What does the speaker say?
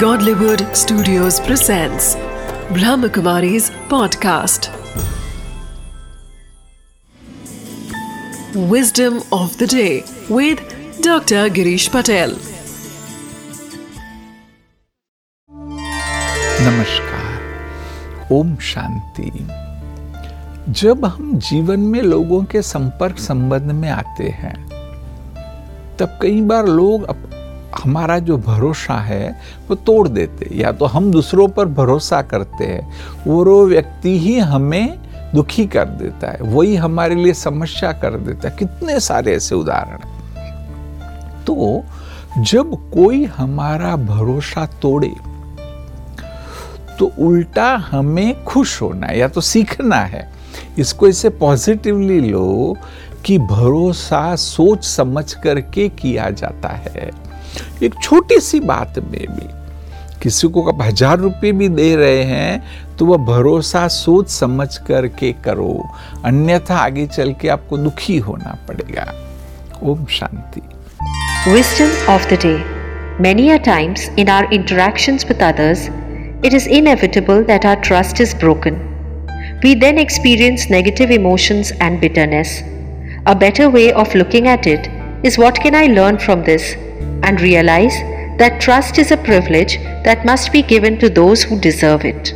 Godlywood Studios presents Brahmakumari's podcast. Wisdom of the day with Dr. Girish Patel. नमस्कार ओम शांति जब हम जीवन में लोगों के संपर्क संबंध में आते हैं तब कई बार लोग हमारा जो भरोसा है, वो तोड़ देते या तो हम दूसरों पर भरोसा करते हैं, वो व्यक्ति ही हमें दुखी कर देता है, वही हमारे लिए समस्या कर देता है। कितने सारे ऐसे उदाहरण तो जब कोई हमारा भरोसा तोड़े तो उल्टा हमें खुश होना है, या तो सीखना है। इसको इसे पॉजिटिवली लो कि भरोसा सोच समझ करके किया जाता है। एक छोटी सी बात में भी किसी को आप हज़ार रुपये भी दे रहे हैं तो वह भरोसा सोच समझ करके करो अन्यथा आगे चल के आपको दुखी होना पड़ेगा Om Shanti Wisdom of the day Many a times in our interactions with others, it is inevitable that our trust is broken. We then experience negative emotions and bitterness. A better way of looking at it is what can I learn from this and realize that trust is a privilege that must be given to those who deserve it.